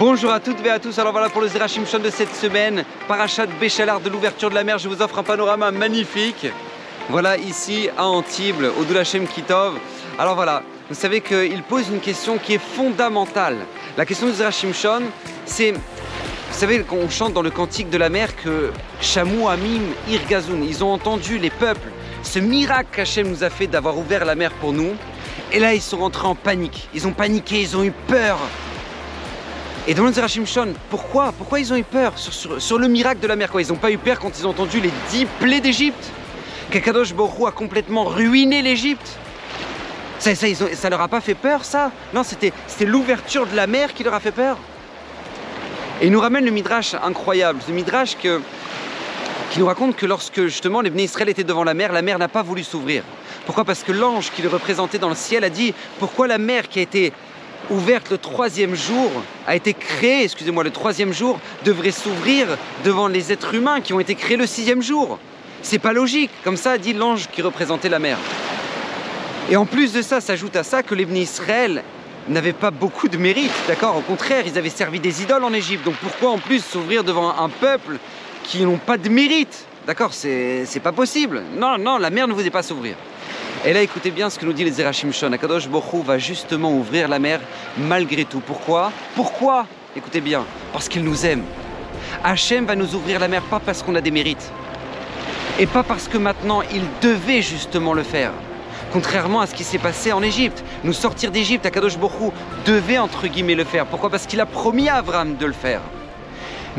Bonjour à toutes et à tous, alors voilà pour le Zerachim Shon de cette semaine, Parachat Béchalar de l'ouverture de la mer, je vous offre un panorama magnifique. Voilà ici à Antibes, au Doulachem Kitov. Alors voilà, vous savez qu'il pose une question qui est fondamentale. La question du Zerachim Shon, c'est, vous savez qu'on chante dans le cantique de la mer que Shamou, Amim, Irgazoun, ils ont entendu les peuples, ce miracle qu'Hachem nous a fait d'avoir ouvert la mer pour nous. Et là, ils sont rentrés en panique. Ils ont paniqué, ils ont eu peur. Et dans le Zerachim Shon, pourquoi Pourquoi ils ont eu peur sur, le miracle de la mer quoi? Ils n'ont pas eu peur quand ils ont entendu les dix plaies d'Égypte? Kakadosh Borou a complètement ruiné l'Égypte? Ça, ça, ça, leur a pas fait peur, ça? Non, c'était l'ouverture de la mer qui leur a fait peur. Et il nous ramène le Midrash incroyable, ce Midrash qui nous raconte que lorsque justement les Bnei Israël étaient devant la mer, la mer n'a pas voulu s'ouvrir. Pourquoi? Parce que l'ange qui le représentait dans le ciel a dit pourquoi la mer qui a été ouverte le troisième jour, a été créée, excusez-moi, le troisième jour, devrait s'ouvrir devant les êtres humains qui ont été créés le sixième jour. C'est pas logique, comme ça dit l'ange qui représentait la mer. Et en plus de ça, s'ajoute à ça que les Israël n'avaient pas beaucoup de mérite, d'accord? Au contraire, ils avaient servi des idoles en Égypte, donc pourquoi en plus s'ouvrir devant un peuple qui n'ont pas de mérite? D'accord C'est pas possible. Non, non, la mer ne vous est pas s'ouvrir. Et là, écoutez bien ce que nous dit les Zerachim Shon. Akadosh Borou va justement ouvrir la mer malgré tout. Pourquoi? Pourquoi? Écoutez bien, parce qu'il nous aime. Hachem va nous ouvrir la mer pas parce qu'on a des mérites. Et pas parce que maintenant il devait justement le faire. Contrairement à ce qui s'est passé en Égypte. Nous sortir d'Égypte, Akadosh Borou devait entre guillemets le faire. Pourquoi? Parce qu'il a promis à Abraham de le faire.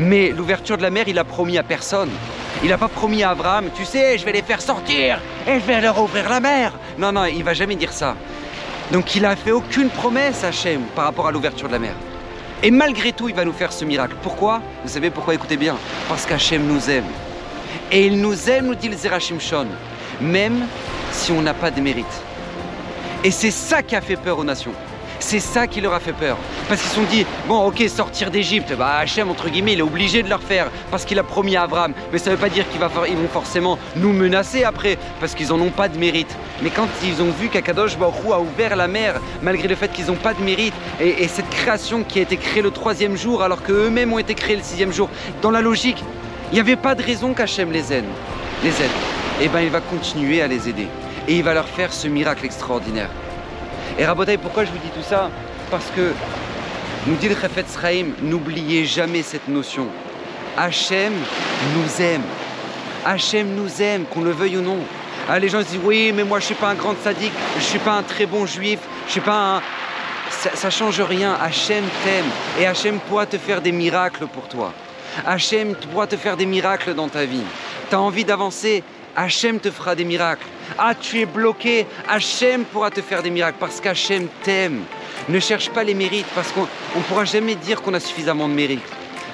Mais l'ouverture de la mer, il a promis à personne. Il n'a pas promis à Abraham, tu sais, je vais les faire sortir et je vais leur ouvrir la mer. Non, non, il va jamais dire ça. Donc il n'a fait aucune promesse à Hachem par rapport à l'ouverture de la mer. Et malgré tout, il va nous faire ce miracle. Pourquoi? Vous savez pourquoi? Écoutez bien. Parce qu'Hachem nous aime. Et il nous aime, nous dit le Zerachim Shon, même si on n'a pas de mérite. Et c'est ça qui a fait peur aux nations. C'est ça qui leur a fait peur. Parce qu'ils se sont dit, bon ok, sortir d'Égypte, bah Hachem, entre guillemets, il est obligé de leur faire, parce qu'il a promis à Abraham. Mais ça ne veut pas dire qu'ils vont forcément nous menacer après, parce qu'ils n'en ont pas de mérite. Mais quand ils ont vu qu'Akadosh Baruch a ouvert la mer, malgré le fait qu'ils n'ont pas de mérite, et, cette création qui a été créée le troisième jour, alors qu'eux-mêmes ont été créés le sixième jour, dans la logique, il n'y avait pas de raison qu'Hachem les aide. Les aide. Eh bien il va continuer à les aider. Et il va leur faire ce miracle extraordinaire. Et Rabotai, pourquoi je vous dis tout ça? Parce que, nous dit le Chafetz Sraïm, n'oubliez jamais cette notion. Hachem nous aime. Hachem nous aime, qu'on le veuille ou non. Ah, les gens se disent oui, mais moi je suis pas un grand sadique, je suis pas un très bon juif, je suis pas un. Ça, ça change rien. Hachem t'aime et Hachem pourra te faire des miracles pour toi. Hachem pourra te faire des miracles dans ta vie. Tu as envie d'avancer, Hachem te fera des miracles. Ah, tu es bloqué, Hachem pourra te faire des miracles parce qu'Hachem t'aime. Ne cherche pas les mérites parce qu'on ne pourra jamais dire qu'on a suffisamment de mérites.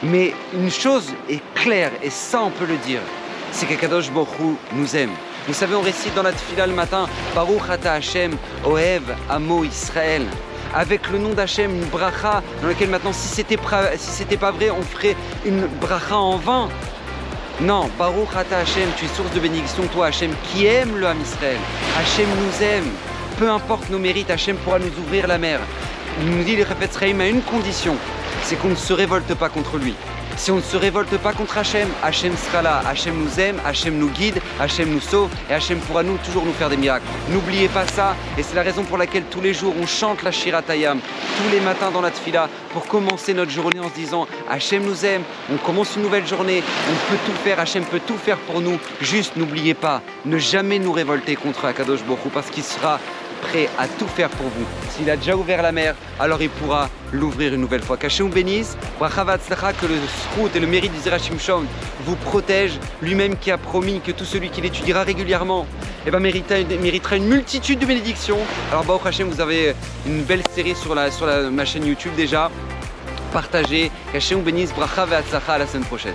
Mais une chose est claire, et ça on peut le dire, c'est qu'Akadosh Borou nous aime. Vous savez, on récite dans la tefila le matin Baruch Ata Hashem, Oev, Amo Israël. Avec le nom d'Hachem, une bracha dans laquelle maintenant, si c'était si pas vrai, on ferait une bracha en vain. Non, Baruch Ata Hashem, tu es source de bénédiction, toi Hashem, qui aime le Ham Israël. Hashem nous aime. Peu importe nos mérites, Hashem pourra nous ouvrir la mer. Il nous dit le Chafetz Chaim à une condition, c'est qu'on ne se révolte pas contre lui. Si on ne se révolte pas contre Hachem, Hachem sera là. Hachem nous aime, Hachem nous guide, Hachem nous sauve et Hachem pourra nous toujours nous faire des miracles. N'oubliez pas ça et c'est la raison pour laquelle tous les jours on chante la Shiratayam, tous les matins dans la Tfila pour commencer notre journée en se disant Hachem nous aime, on commence une nouvelle journée, on peut tout faire, Hachem peut tout faire pour nous. Juste n'oubliez pas, ne jamais nous révolter contre Akadosh Borou parce qu'il sera prêt à tout faire pour vous. S'il a déjà ouvert la mer, alors il pourra l'ouvrir une nouvelle fois. Cachez-vous bénisse, que le srout et le mérite du Zerachim Shom vous protège, lui-même qui a promis que tout celui qui l'étudiera régulièrement eh ben, méritera, une multitude de bénédictions. Alors Baruch vous avez une belle série sur, la, sur ma chaîne YouTube déjà. Partagez, cachez-vous bénisse, bracha à la semaine prochaine.